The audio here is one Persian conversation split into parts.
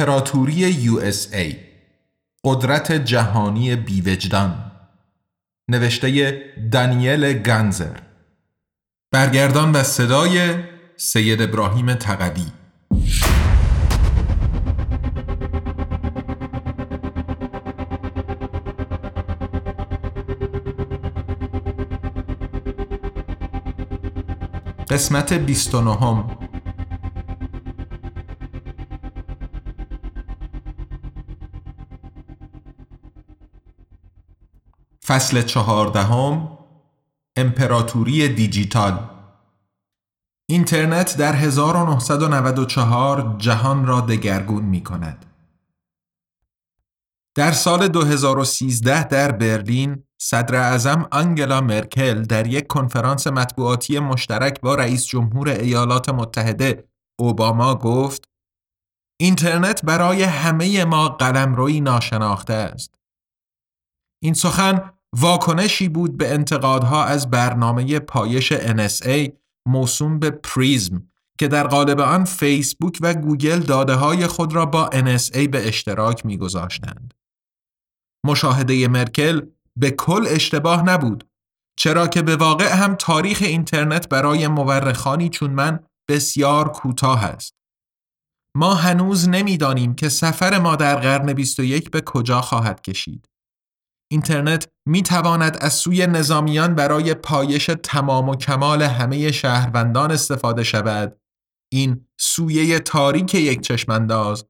امپراتوری USA قدرت جهانی بیوجدان. نوشته دانیل گنزر برگردان و صدای سید ابراهیم تقوی. قسمت 29 فصل چهاردهم امپراتوری دیجیتال اینترنت در 1994 جهان را دگرگون می کند. در سال 2013 در برلین صدر اعظم آنگلا مرکل در یک کنفرانس مطبوعاتی مشترک با رئیس جمهور ایالات متحده اوباما گفت اینترنت برای همه ما قلمروی ناشناخته است. این سخن واکنشی بود به انتقادها از برنامه پایش NSA موسوم به پریزم که در قالب آن فیسبوک و گوگل داده های خود را با NSA به اشتراک میگذاشتند. مشاهده مرکل به کل اشتباه نبود چرا که به واقع هم تاریخ اینترنت برای مورخانی چون من بسیار کوتاه است. ما هنوز نمی‌دانیم که سفر ما در قرن 21 به کجا خواهد کشید. اینترنت می تواند از سوی نظامیان برای پایش تمام و کمال همه شهروندان استفاده شود. این سویه تاریک یک چشمانداز.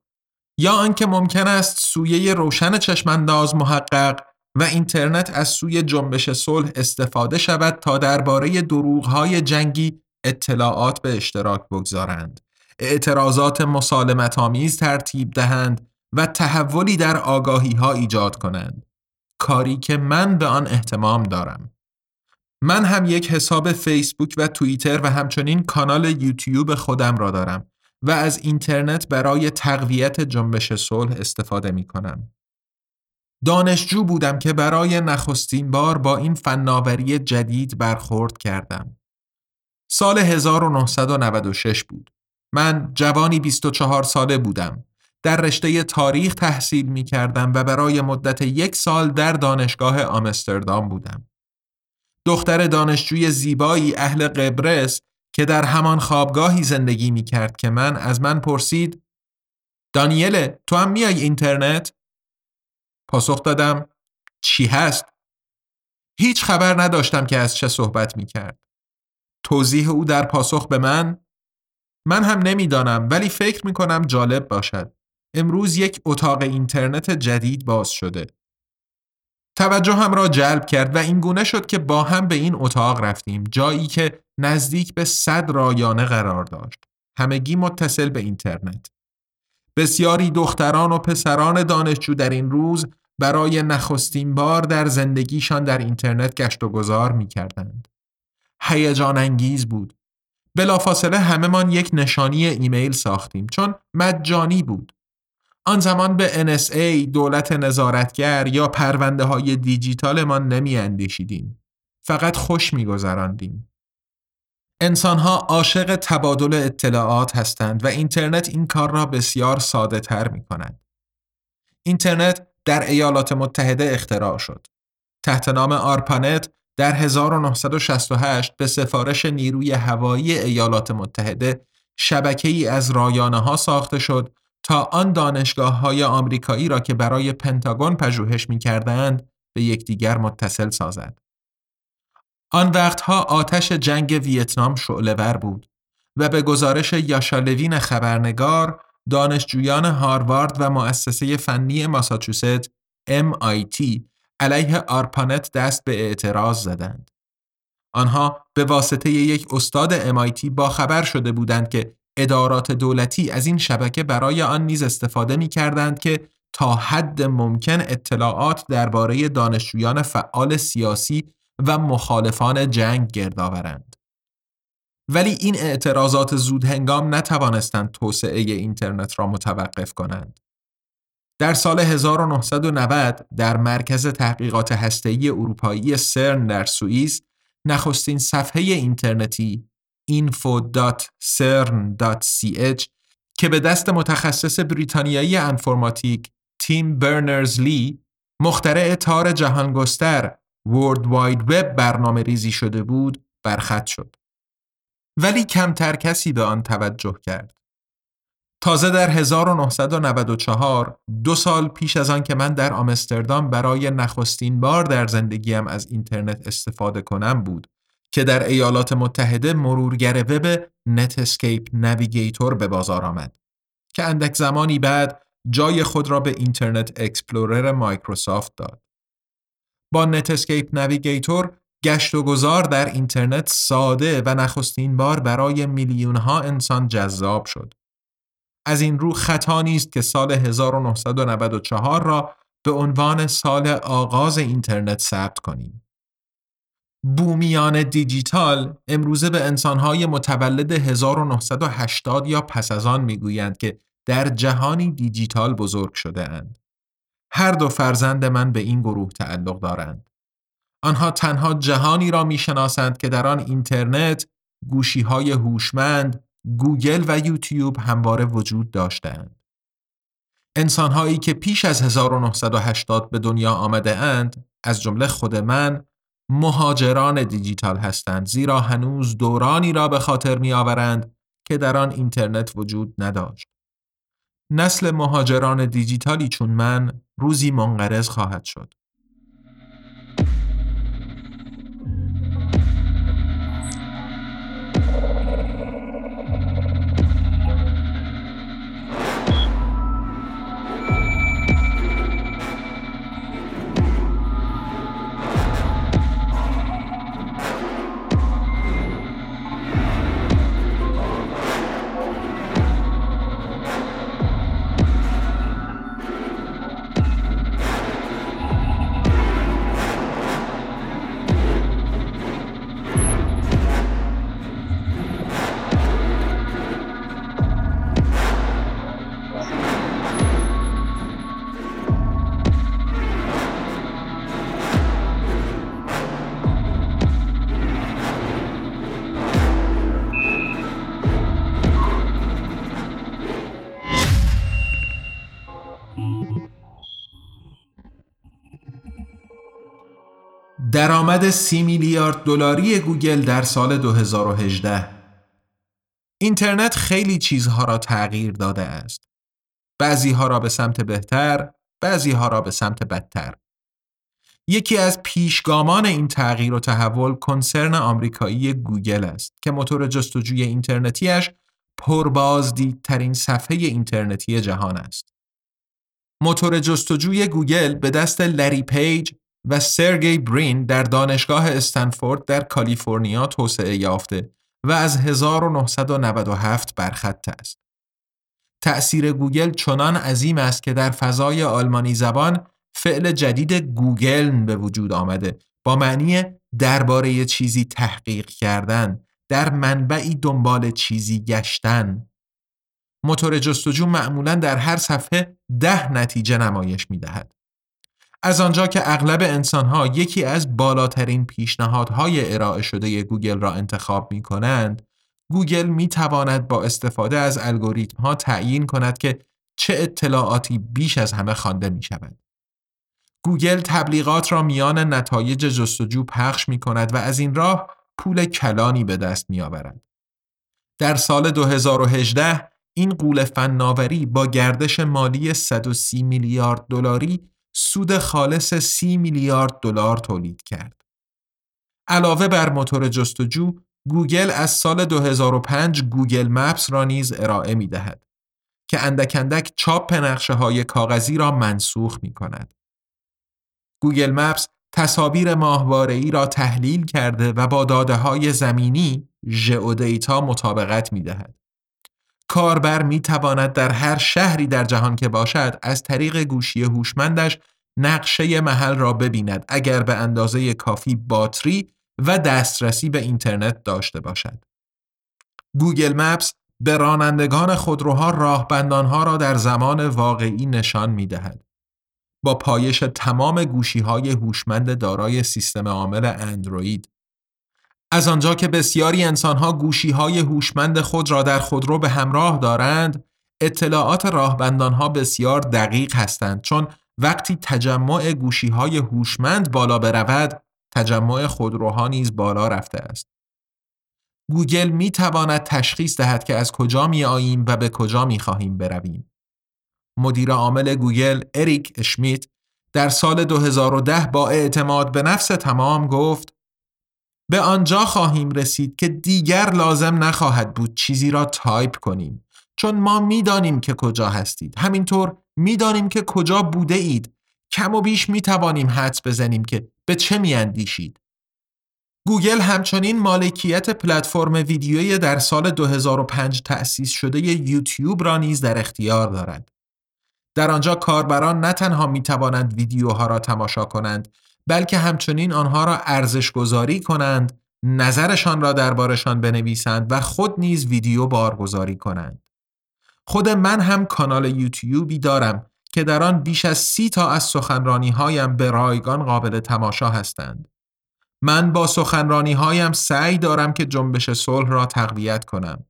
یا آنکه ممکن است سویه روشن چشمانداز محقق و اینترنت از سوی جنبش صلح استفاده شود تا درباره دروغهای جنگی اطلاعات به اشتراک بگذارند. اعتراضات مسالمت آمیز ترتیب دهند و تحولی در آگاهی ها ایجاد کنند. کاری که من به آن احتمام دارم. من هم یک حساب فیسبوک و توییتر و همچنین کانال یوتیوب خودم را دارم و از اینترنت برای تقویت جنبش صلح استفاده می کنم. دانشجو بودم که برای نخستین بار با این فناوری جدید برخورد کردم. سال 1996 بود. من جوانی 24 ساله بودم. در رشته تاریخ تحصیل می کردم و برای مدت یک سال در دانشگاه آمستردام بودم. دختر دانشجوی زیبایی اهل قبرس که در همان خوابگاهی زندگی می کرد که من از من پرسید دانیل تو هم میای اینترنت؟ پاسخ دادم چی هست؟ هیچ خبر نداشتم که از چه صحبت می کرد. توضیح او در پاسخ به من من هم نمی‌دانم ولی فکر می کنم جالب باشد. امروز یک اتاق اینترنت جدید باز شده. توجه هم را جلب کرد و این گونه شد که با هم به این اتاق رفتیم جایی که نزدیک به صد رایانه قرار داشت. همگی متصل به اینترنت. بسیاری دختران و پسران دانشجو در این روز برای نخستین بار در زندگیشان در اینترنت گشت و گذار می کردند. هیجان انگیز بود. بلافاصله همهمان یک نشانی ایمیل ساختیم چون مجانی بود. آن زمان به NSA دولت نظارتگر یا پرونده های دیجیتال ما نمی اندیشیدیم. فقط خوش می گذراندیم. انسان ها عاشق تبادل اطلاعات هستند و اینترنت این کار را بسیار ساده تر می کند. اینترنت در ایالات متحده اختراع شد. تحت نام آرپانت در 1968 به سفارش نیروی هوایی ایالات متحده شبکه ای از رایانه ها ساخته شد تا آن دانشگاه های آمریکایی را که برای پنتاگون پژوهش می کردند به یکدیگر متصل سازد. آن وقتها آتش جنگ ویتنام شعلهور بود و به گزارش یاشالوین خبرنگار دانشجویان هاروارد و مؤسسه فنی ماساچوست MIT علیه آرپانت دست به اعتراض زدند. آنها به واسطه یک استاد MIT با خبر شده بودند که ادارات دولتی از این شبکه برای آن نیز استفاده می کردند که تا حد ممکن اطلاعات درباره دانشجویان فعال سیاسی و مخالفان جنگ گرد آورند. ولی این اعتراضات زود هنگام نتوانستند توسعه اینترنت را متوقف کنند. در سال 1990 در مرکز تحقیقات هسته‌ای اروپایی سرن در سوئیس نخستین صفحه اینترنتی info.cern.ch که به دست متخصص بریتانیایی انفرماتیک تیم برنرز لی مخترع تار جهانگستر ورد واید وب برنامه ریزی شده بود برخط شد. ولی کمتر کسی به آن توجه کرد. تازه در 1994 دو سال پیش از آن که من در آمستردام برای نخستین بار در زندگیم از اینترنت استفاده کنم بود که در ایالات متحده مرورگر وب Netscape Navigator به بازار آمد که اندک زمانی بعد جای خود را به Internet Explorer مایکروسافت داد. با Netscape Navigator گشت و گذار در اینترنت ساده و نخستین بار برای میلیون ها انسان جذاب شد. از این رو خطا نیست که سال 1994 را به عنوان سال آغاز اینترنت ثبت کنیم. بومیان دیجیتال امروزه به انسانهای متولد 1980 یا پس از آن می‌گویند که در جهانی دیجیتال بزرگ شده اند. هر دو فرزند من به این گروه تعلق دارند. آنها تنها جهانی را می‌شناسند که در آن اینترنت، گوشی های هوشمند، گوگل و یوتیوب همواره وجود داشتند. انسانهایی که پیش از 1980 به دنیا آمده اند، از جمله خود من، مهاجران دیجیتال هستند زیرا هنوز دورانی را به خاطر می آورند که در آن اینترنت وجود نداشت. نسل مهاجران دیجیتالی چون من روزی منقرض خواهد شد. درآمد سی میلیارد دلاری گوگل در سال 2018 اینترنت خیلی چیزها را تغییر داده است. بعضی ها را به سمت بهتر، بعضی ها را به سمت بدتر. یکی از پیشگامان این تغییر و تحول کنسرن آمریکایی گوگل است که موتور جستجوی اینترنتیش پربازدیدترین صفحه اینترنتی جهان است. موتور جستجوی گوگل به دست لری پیج و سرگی برین در دانشگاه استنفورد در کالیفرنیا توسعه یافته و از 1997 برخط است. تأثیر گوگل چنان عظیم است که در فضای آلمانی زبان فعل جدید گوگل به وجود آمده با معنی درباره چیزی تحقیق کردن در منبعی دنبال چیزی گشتن موتور جستجو معمولا در هر صفحه ده نتیجه نمایش می دهد. از آنجا که اغلب انسانها یکی از بالاترین پیشنهادهای ارائه شده گوگل را انتخاب می کنند، گوگل می تواند با استفاده از الگوریتم ها تعیین کند که چه اطلاعاتی بیش از همه خوانده می شود. گوگل تبلیغات را میان نتایج جستجو پخش می کند و از این راه پول کلانی به دست می آورد. در سال 2018 این غول فناوری با گردش مالی 130 میلیارد دلاری سود خالص 30 میلیارد دلار تولید کرد. علاوه بر موتور جستجو، گوگل از سال 2005 گوگل مپس را نیز ارائه می دهد که اندک اندک چاپ نقشه های کاغذی را منسوخ می کند. گوگل مپس تصاویر ای را تحلیل کرده و با داده های زمینی geodata مطابقت می دهد. کاربر می تواند در هر شهری در جهان که باشد از طریق گوشی هوشمندش نقشه محل را ببیند اگر به اندازه کافی باتری و دسترسی به اینترنت داشته باشد. گوگل مپس به رانندگان خودروها راهبندانها را در زمان واقعی نشان می دهد. با پایش تمام گوشی های هوشمند دارای سیستم عامل اندروید از آنجا که بسیاری انسانها گوشی های هوشمند خود را در خودرو به همراه دارند اطلاعات راهبندانها بسیار دقیق هستند چون وقتی تجمع گوشی های هوشمند بالا برود تجمع خودروها نیز بالا رفته است. گوگل می تواند تشخیص دهد که از کجا می آییم و به کجا می خواهیم برویم. مدیر عامل گوگل اریک اشمیت در سال 2010 با اعتماد به نفس تمام گفت به آنجا خواهیم رسید که دیگر لازم نخواهد بود چیزی را تایپ کنیم چون ما می‌دانیم که کجا هستید همینطور می‌دانیم که کجا بوده اید کم و بیش می توانیم حدس بزنیم که به چه می اندیشید. گوگل همچنین مالکیت پلتفرم ویدیویی در سال 2005 تأسیس شده یوتیوب را نیز در اختیار دارد. در آنجا کاربران نه تنها می توانند ویدیوها را تماشا کنند بلکه همچنین آنها را ارزش گذاری کنند نظرشان را دربارشان بنویسند و خود نیز ویدیو بارگذاری کنند. خود من هم کانال یوتیوبی دارم که در آن بیش از سی تا از سخنرانی هایم به رایگان قابل تماشا هستند. من با سخنرانی هایم سعی دارم که جنبش صلح را تقویت کنم.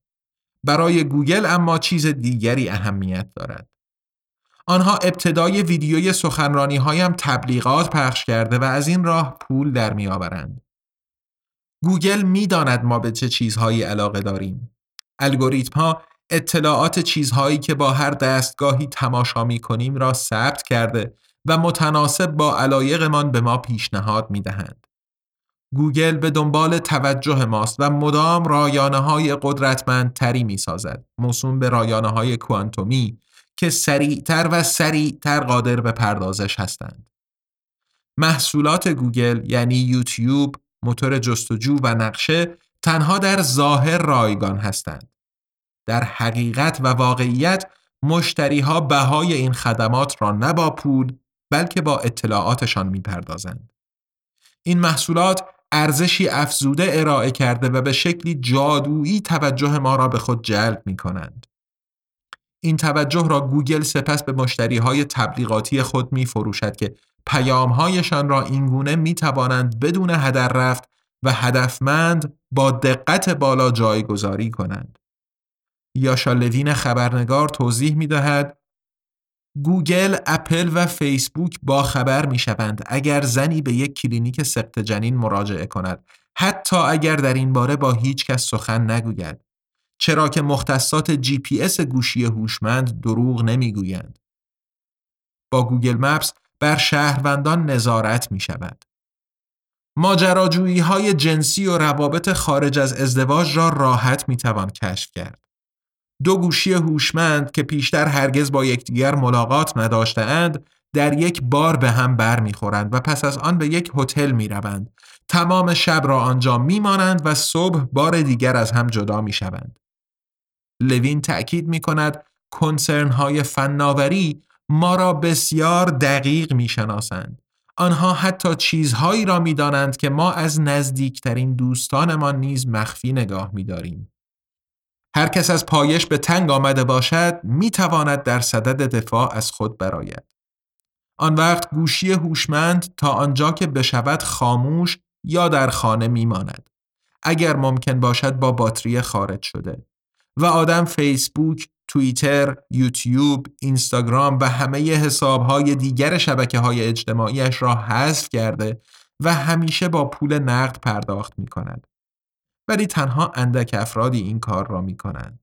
برای گوگل اما چیز دیگری اهمیت دارد. آنها ابتدای ویدیوی سخنرانی هایم تبلیغات پخش کرده و از این راه پول در می آورند. گوگل می داند ما به چه چیزهایی علاقه داریم. الگوریتم ها اطلاعات چیزهایی که با هر دستگاهی تماشا می کنیم را ثبت کرده و متناسب با علایقمان به ما پیشنهاد می دهند. گوگل به دنبال توجه ماست و مدام رایانه های قدرتمندتری می سازد. موسوم به رایانه های کوانتومی که سریعتر و سریعتر قادر به پردازش هستند. محصولات گوگل یعنی یوتیوب، موتور جستجو و نقشه تنها در ظاهر رایگان هستند. در حقیقت و واقعیت مشتری ها بهای این خدمات را نه با پول بلکه با اطلاعاتشان می‌پردازند. این محصولات ارزشی افزوده ارائه کرده و به شکلی جادویی توجه ما را به خود جلب می کنند. این توجه را گوگل سپس به مشتری های تبلیغاتی خود می فروشد که پیام هایشان را اینگونه می توانند بدون هدر رفت و هدفمند با دقت بالا جایگذاری کنند. یاشا لوین خبرنگار توضیح می دهد گوگل، اپل و فیسبوک با خبر می شوند اگر زنی به یک کلینیک سقط جنین مراجعه کند حتی اگر در این باره با هیچ کس سخن نگوید چرا که مختصات جی پی اس گوشی هوشمند دروغ نمی‌گویند. با گوگل مپس بر شهروندان نظارت می شود. ماجراجویی های جنسی و روابط خارج از ازدواج را راحت می توان کشف کرد. دو گوشی هوشمند که پیشتر هرگز با یکدیگر ملاقات نداشتهاند در یک بار به هم بر می‌خورند و پس از آن به یک هتل می روند. تمام شب را آنجا می مانند و صبح بار دیگر از هم جدا می شوند. لوین تأکید می کند کنسرن های فناوری ما را بسیار دقیق می شناسند. آنها حتی چیزهایی را می دانند که ما از نزدیکترین دوستانمان نیز مخفی نگاه می داریم. هر کس از پایش به تنگ آمده باشد می تواند در صدد دفاع از خود براید. آن وقت گوشی هوشمند تا آنجا که بشود خاموش یا در خانه می ماند. اگر ممکن باشد با باتری خارج شده. و آدم فیسبوک، توییتر، یوتیوب، اینستاگرام و همه حسابهای دیگر شبکه های اجتماعیش را حذف کرده و همیشه با پول نقد پرداخت می کند. ولی تنها اندک افرادی این کار را می کنند.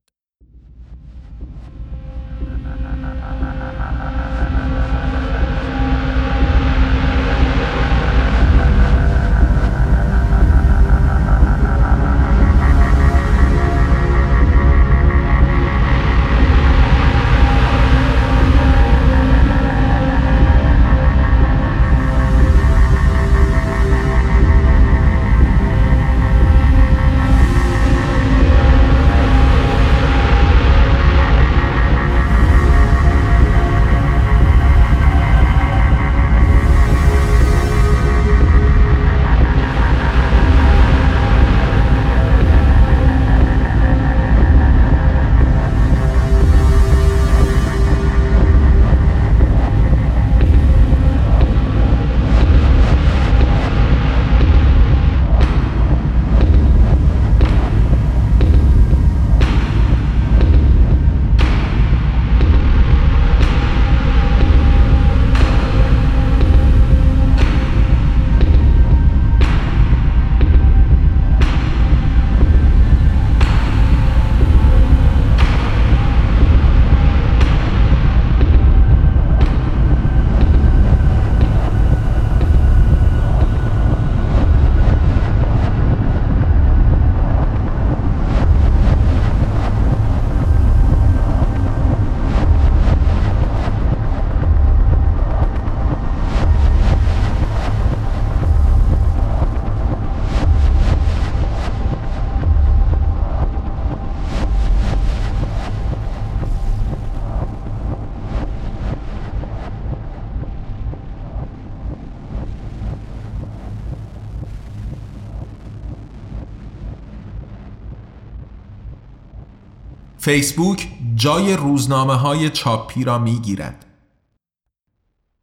فیسبوک جای روزنامه های چاپی را می گیرد.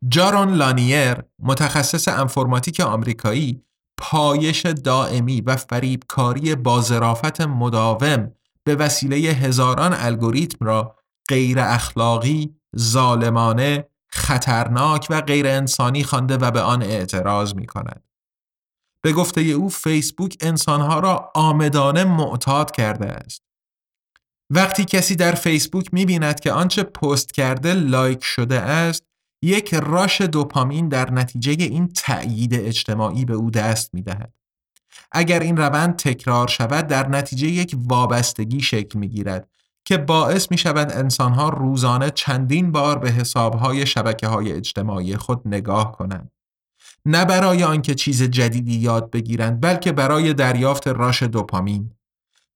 جارون لانیر متخصص انفرماتیک آمریکایی پایش دائمی و فریبکاری با ظرافت مداوم به وسیله هزاران الگوریتم را غیر اخلاقی، ظالمانه، خطرناک و غیر انسانی خوانده و به آن اعتراض می کند. به گفته او فیسبوک انسانها را آمدانه معتاد کرده است. وقتی کسی در فیسبوک می بیند که آنچه پست کرده لایک شده است یک راش دوپامین در نتیجه این تأیید اجتماعی به او دست می دهد. اگر این روند تکرار شود در نتیجه یک وابستگی شکل می گیرد که باعث می شود انسانها روزانه چندین بار به حسابهای شبکه های اجتماعی خود نگاه کنند. نه برای آنکه چیز جدیدی یاد بگیرند بلکه برای دریافت راش دوپامین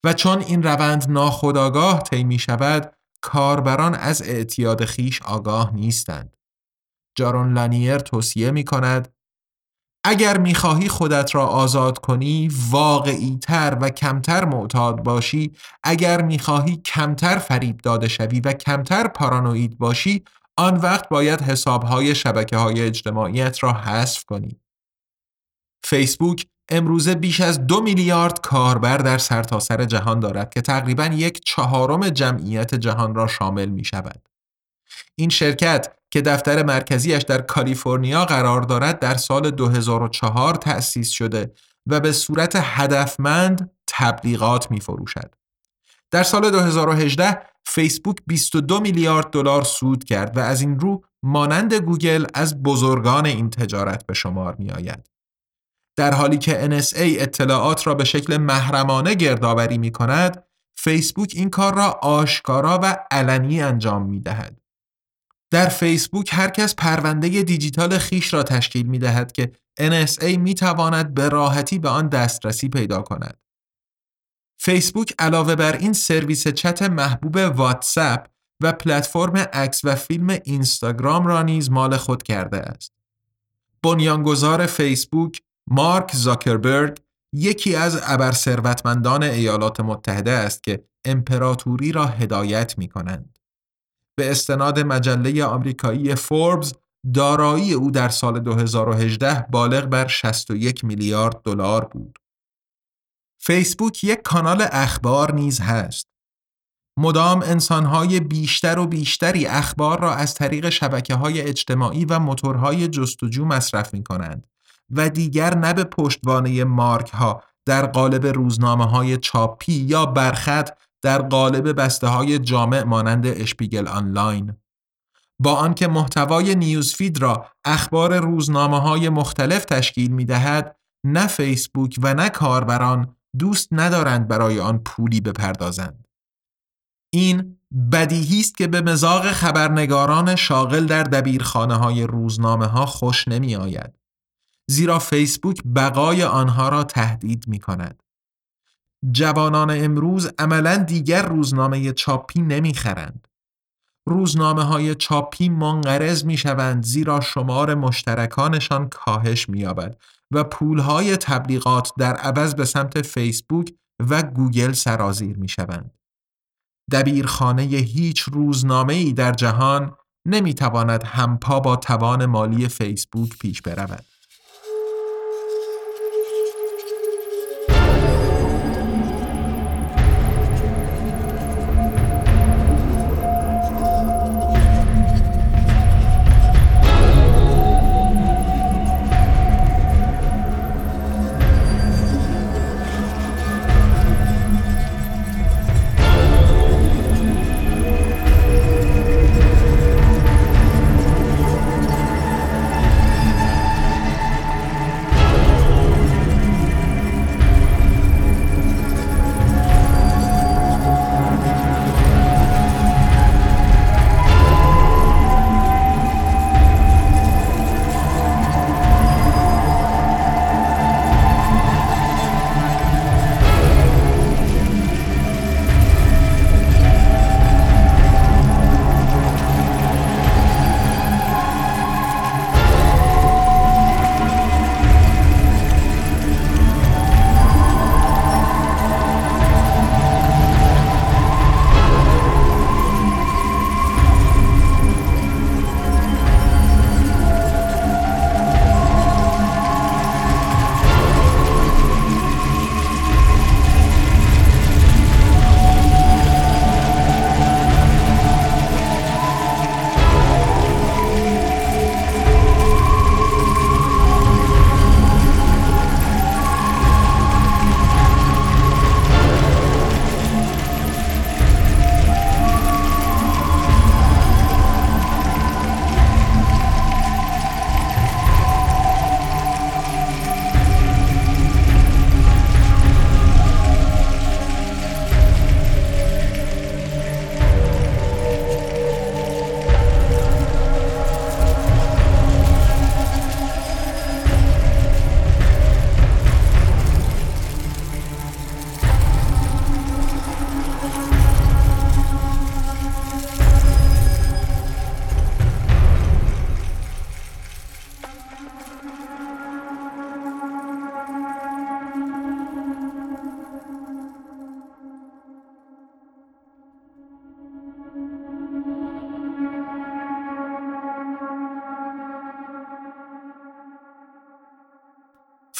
و چون این روند ناخودآگاه طی می شود کاربران از اعتیاد خیش آگاه نیستند. جارون لانیر توصیه می کند اگر می خواهی خودت را آزاد کنی واقعی تر و کمتر معتاد باشی اگر می خواهی کمتر فریب داده شوی و کمتر پارانوید باشی آن وقت باید حسابهای شبکه های اجتماعیت را حذف کنی. فیسبوک امروزه بیش از دو میلیارد کاربر در سرتاسر سر جهان دارد که تقریبا یک چهارم جمعیت جهان را شامل می شود. این شرکت که دفتر مرکزیش در کالیفرنیا قرار دارد در سال 2004 تأسیس شده و به صورت هدفمند تبلیغات می فروشد. در سال 2018 فیسبوک 22 میلیارد دلار سود کرد و از این رو مانند گوگل از بزرگان این تجارت به شمار می آید. در حالی که NSA اطلاعات را به شکل محرمانه گردآوری می کند، فیسبوک این کار را آشکارا و علنی انجام می دهد. در فیسبوک هر کس پرونده دیجیتال خیش را تشکیل می دهد که NSA می تواند به راحتی به آن دسترسی پیدا کند. فیسبوک علاوه بر این سرویس چت محبوب واتساپ و پلتفرم عکس و فیلم اینستاگرام را نیز مال خود کرده است. بنیانگذار فیسبوک مارک زاکربرگ یکی از ابرثروتمندان ایالات متحده است که امپراتوری را هدایت می کنند. به استناد مجله آمریکایی فوربس دارایی او در سال 2018 بالغ بر 61 میلیارد دلار بود. فیسبوک یک کانال اخبار نیز هست. مدام انسانهای بیشتر و بیشتری اخبار را از طریق شبکه های اجتماعی و موتورهای جستجو مصرف می کنند و دیگر نه به پشتوانه مارک ها در قالب روزنامه های چاپی یا برخط در قالب بسته های جامع مانند اشپیگل آنلاین. با آنکه محتوای نیوزفید را اخبار روزنامه های مختلف تشکیل می دهد، نه فیسبوک و نه کاربران دوست ندارند برای آن پولی بپردازند. این بدیهی است که به مزاق خبرنگاران شاغل در دبیرخانه های روزنامه ها خوش نمی آید. زیرا فیسبوک بقای آنها را تهدید می کند. جوانان امروز عملا دیگر روزنامه چاپی نمی خرند. روزنامه های چاپی منقرض می شوند زیرا شمار مشترکانشان کاهش می یابد و پولهای تبلیغات در عوض به سمت فیسبوک و گوگل سرازیر می شوند. دبیرخانه هیچ روزنامه ای در جهان نمی تواند همپا با توان مالی فیسبوک پیش برود.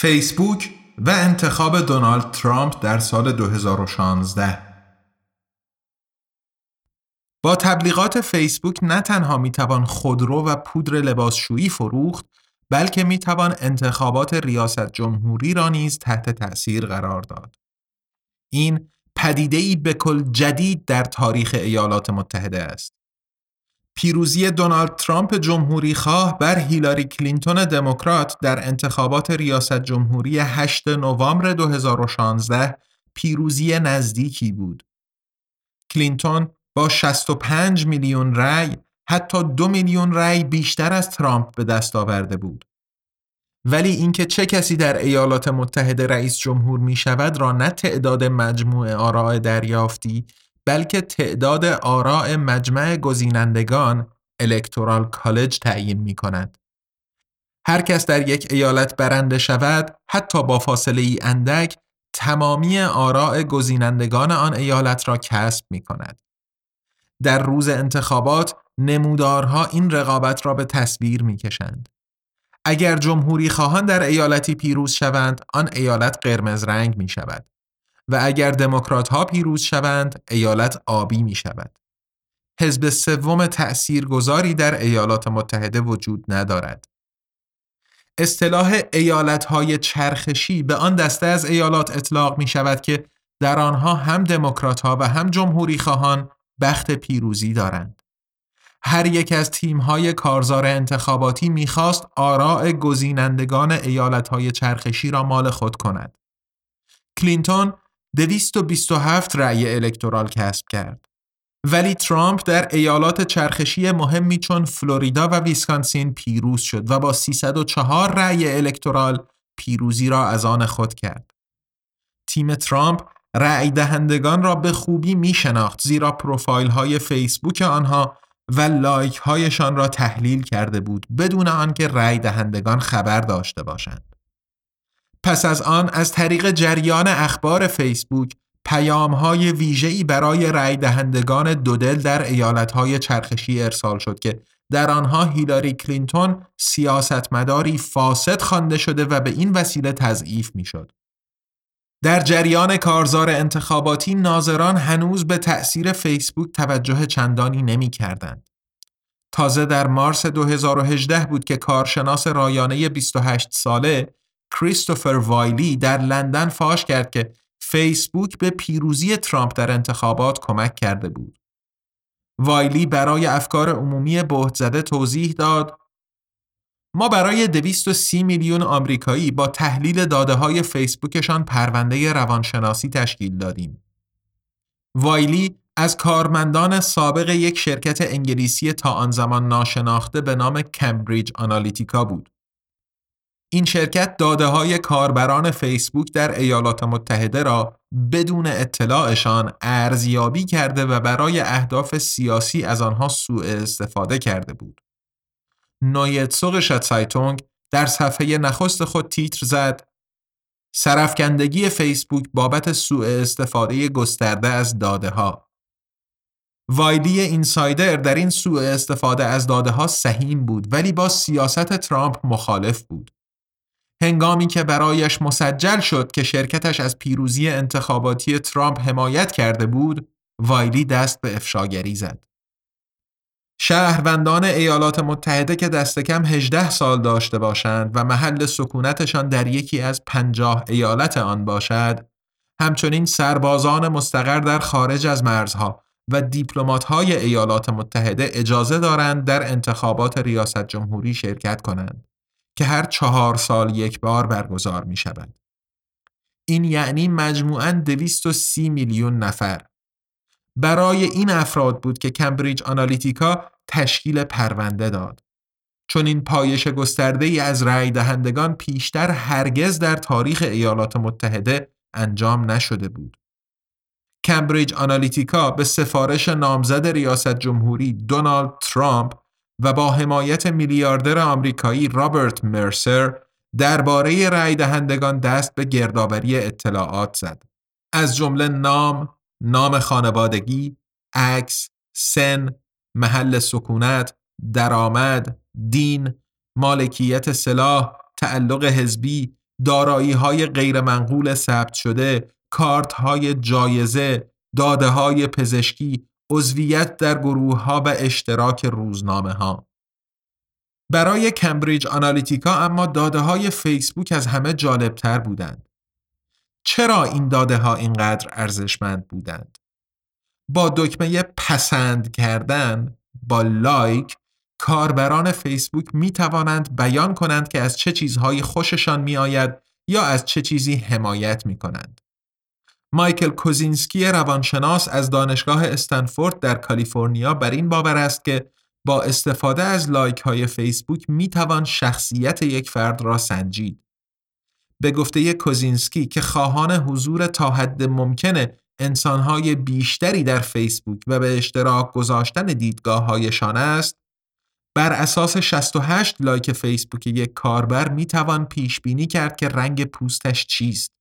فیسبوک و انتخاب دونالد ترامپ در سال 2016 با تبلیغات فیسبوک نه تنها می‌توان خودرو و پودر لباسشویی فروخت بلکه می‌توان انتخابات ریاست جمهوری را نیز تحت تأثیر قرار داد. این پدیده‌ای به کل جدید در تاریخ ایالات متحده است. پیروزی دونالد ترامپ جمهوری خواه بر هیلاری کلینتون دموکرات در انتخابات ریاست جمهوری 8 نوامبر 2016 پیروزی نزدیکی بود. کلینتون با 65 میلیون رأی حتی دو میلیون رأی بیشتر از ترامپ به دست آورده بود. ولی اینکه چه کسی در ایالات متحده رئیس جمهور می شود را نه تعداد مجموع آراء دریافتی بلکه تعداد آراء مجمع گزینندگان الکترال کالج تعیین می کند. هر کس در یک ایالت برنده شود حتی با فاصله ای اندک تمامی آراء گزینندگان آن ایالت را کسب می کند. در روز انتخابات نمودارها این رقابت را به تصویر می کشند. اگر جمهوری خواهان در ایالتی پیروز شوند آن ایالت قرمز رنگ می شود و اگر دموکرات ها پیروز شوند ایالت آبی می شود. حزب سوم تأثیرگذاری در ایالات متحده وجود ندارد. اصطلاح ایالت های چرخشی به آن دسته از ایالات اطلاق می شود که در آنها هم دموکرات ها و هم جمهوری خواهان بخت پیروزی دارند. هر یک از تیم‌های کارزار انتخاباتی می‌خواست آراء گزینندگان ایالت‌های چرخشی را مال خود کند. کلینتون 227 رأی الکترال کسب کرد. ولی ترامپ در ایالات چرخشی مهمی چون فلوریدا و ویسکانسین پیروز شد و با 304 رأی الکترال پیروزی را از آن خود کرد. تیم ترامپ رأی دهندگان را به خوبی می شناخت زیرا پروفایل های فیسبوک آنها و لایک هایشان را تحلیل کرده بود بدون آنکه رأی دهندگان خبر داشته باشند. پس از آن از طریق جریان اخبار فیسبوک پیام های ویژه‌ای برای رأی دهندگان دودل در ایالت چرخشی ارسال شد که در آنها هیلاری کلینتون سیاستمداری فاسد خوانده شده و به این وسیله تضعیف می‌شد. در جریان کارزار انتخاباتی ناظران هنوز به تأثیر فیسبوک توجه چندانی نمی کردند. تازه در مارس 2018 بود که کارشناس رایانه 28 ساله کریستوفر وایلی در لندن فاش کرد که فیسبوک به پیروزی ترامپ در انتخابات کمک کرده بود. وایلی برای افکار عمومی بهت زده توضیح داد ما برای 230 میلیون آمریکایی با تحلیل داده های فیسبوکشان پرونده روانشناسی تشکیل دادیم. وایلی از کارمندان سابق یک شرکت انگلیسی تا آن زمان ناشناخته به نام کمبریج آنالیتیکا بود. این شرکت داده های کاربران فیسبوک در ایالات متحده را بدون اطلاعشان ارزیابی کرده و برای اهداف سیاسی از آنها سوء استفاده کرده بود. نویتسوق سایتونگ در صفحه نخست خود تیتر زد سرفکندگی فیسبوک بابت سوء استفاده گسترده از داده ها. وایلی اینسایدر در این سوء استفاده از داده ها سهیم بود ولی با سیاست ترامپ مخالف بود. هنگامی که برایش مسجل شد که شرکتش از پیروزی انتخاباتی ترامپ حمایت کرده بود، وایلی دست به افشاگری زد. شهروندان ایالات متحده که دست کم 18 سال داشته باشند و محل سکونتشان در یکی از پنجاه ایالت آن باشد همچنین سربازان مستقر در خارج از مرزها و های ایالات متحده اجازه دارند در انتخابات ریاست جمهوری شرکت کنند که هر چهار سال یک بار برگزار می شود. این یعنی مجموعاً 230 میلیون نفر برای این افراد بود که کمبریج آنالیتیکا تشکیل پرونده داد. چون این پایش گسترده ای از رأی دهندگان پیشتر هرگز در تاریخ ایالات متحده انجام نشده بود. کمبریج آنالیتیکا به سفارش نامزد ریاست جمهوری دونالد ترامپ و با حمایت میلیاردر آمریکایی رابرت مرسر درباره رأی دهندگان دست به گردآوری اطلاعات زد. از جمله نام، نام خانوادگی، عکس، سن، محل سکونت، درآمد، دین، مالکیت سلاح، تعلق حزبی، دارایی های غیرمنقول ثبت شده، کارت های جایزه، داده های پزشکی، عضویت در گروه ها و اشتراک روزنامه ها. برای کمبریج آنالیتیکا اما داده های فیسبوک از همه جالبتر بودند. چرا این داده ها اینقدر ارزشمند بودند؟ با دکمه پسند کردن با لایک کاربران فیسبوک می توانند بیان کنند که از چه چیزهایی خوششان می آید یا از چه چیزی حمایت می کنند. مایکل کوزینسکی روانشناس از دانشگاه استنفورد در کالیفرنیا بر این باور است که با استفاده از لایک های فیسبوک می توان شخصیت یک فرد را سنجید. به گفته کوزینسکی که خواهان حضور تا حد ممکن انسانهای بیشتری در فیسبوک و به اشتراک گذاشتن دیدگاه هایشان است، بر اساس 68 لایک فیسبوک یک کاربر می توان پیش بینی کرد که رنگ پوستش چیست.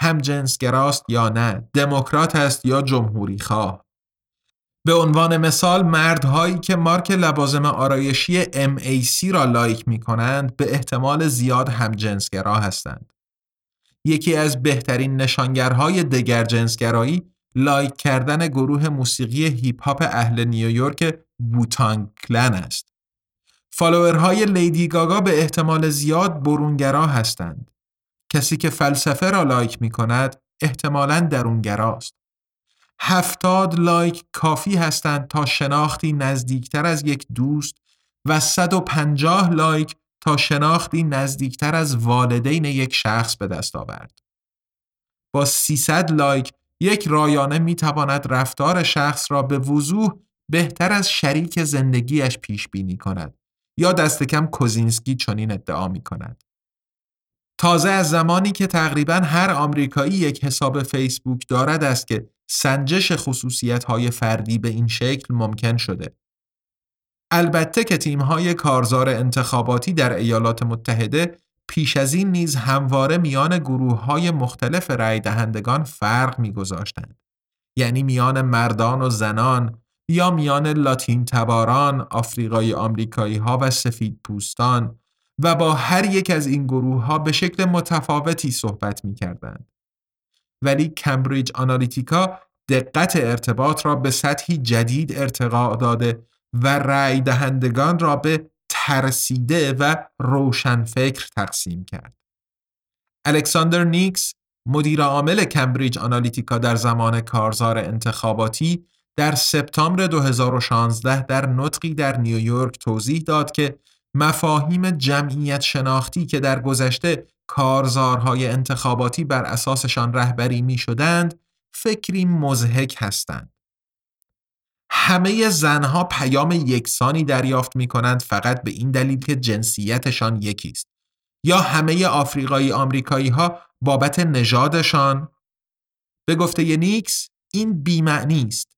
هم جنسگراست یا نه، دموکرات است یا جمهوری خواه. به عنوان مثال مردهایی که مارک لوازم آرایشی MAC را لایک می کنند به احتمال زیاد هم جنسگرا هستند. یکی از بهترین نشانگرهای دگر جنسگرایی لایک کردن گروه موسیقی هیپ هاپ اهل نیویورک Wu-Tang Clan است. فالوورهای لیدی گاگا به احتمال زیاد برونگرا هستند. کسی که فلسفه را لایک می کند احتمالاً درونگراست. هفتاد لایک کافی هستند تا شناختی نزدیکتر از یک دوست و 150 لایک تا شناختی نزدیکتر از والدین یک شخص به دست آورد. با 300 لایک یک رایانه می تواند رفتار شخص را به وضوح بهتر از شریک زندگیش پیش بینی کند یا دست کم کوزینسکی چنین ادعا می کند. تازه از زمانی که تقریبا هر آمریکایی یک حساب فیسبوک دارد است که سنجش خصوصیت فردی به این شکل ممکن شده. البته که تیم های کارزار انتخاباتی در ایالات متحده پیش از این نیز همواره میان گروه های مختلف رای دهندگان فرق میگذاشتند. یعنی میان مردان و زنان یا میان لاتین تباران، آفریقای آمریکایی ها و سفید پوستان و با هر یک از این گروه ها به شکل متفاوتی صحبت می کردند. ولی کمبریج آنالیتیکا دقت ارتباط را به سطحی جدید ارتقا داده و رأی دهندگان را به ترسیده و روشنفکر تقسیم کرد. الکساندر نیکس مدیر عامل کمبریج آنالیتیکا در زمان کارزار انتخاباتی در سپتامبر 2016 در نطقی در نیویورک توضیح داد که مفاهیم جمعیت شناختی که در گذشته کارزارهای انتخاباتی بر اساسشان رهبری می شدند فکری مزهک هستند. همه زنها پیام یکسانی دریافت می کنند فقط به این دلیل که جنسیتشان یکی است. یا همه آفریقایی آمریکایی ها بابت نژادشان به گفته نیکس این بیمعنی است.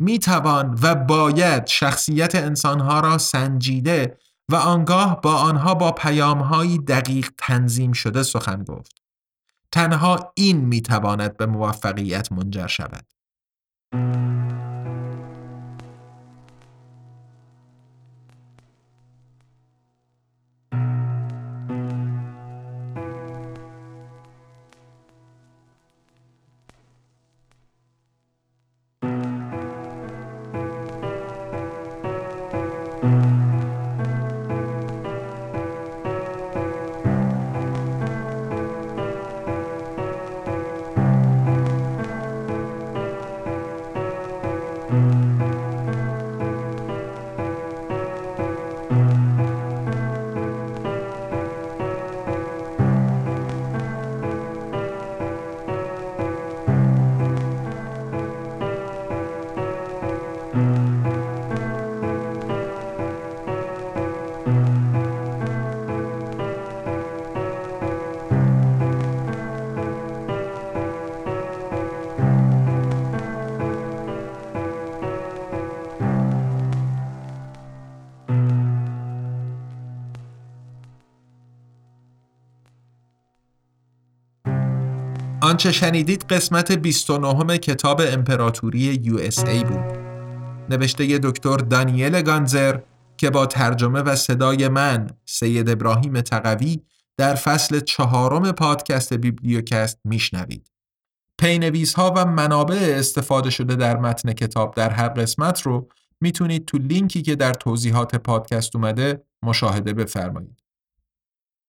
می توان و باید شخصیت انسانها را سنجیده و آنگاه با آنها با پیامهایی دقیق تنظیم شده سخن گفت. تنها این می تواند به موفقیت منجر شود. آنچه شنیدید قسمت 29 کتاب امپراتوری USA بود نوشته دکتر دانیل گانزر که با ترجمه و صدای من سید ابراهیم تقوی در فصل چهارم پادکست بیبلیوکست میشنوید. پی‌نویس ها و منابع استفاده شده در متن کتاب در هر قسمت رو می‌تونید تو لینکی که در توضیحات پادکست اومده مشاهده بفرمایید.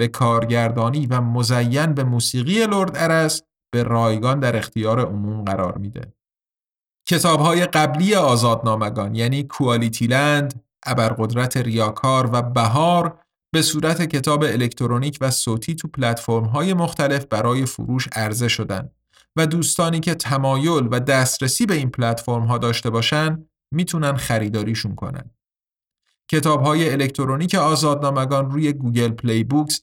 به کارگردانی و مزین به موسیقی لرد ارس به رایگان در اختیار عموم قرار میده. کتاب های قبلی آزادنامگان یعنی کوالیتی لند، ابرقدرت ریاکار و بهار به صورت کتاب الکترونیک و صوتی تو پلتفرم های مختلف برای فروش عرضه شدن و دوستانی که تمایل و دسترسی به این پلتفرم ها داشته باشن می‌تونن خریداریشون کنن. کتاب های الکترونیک آزادنامگان روی Google Play Books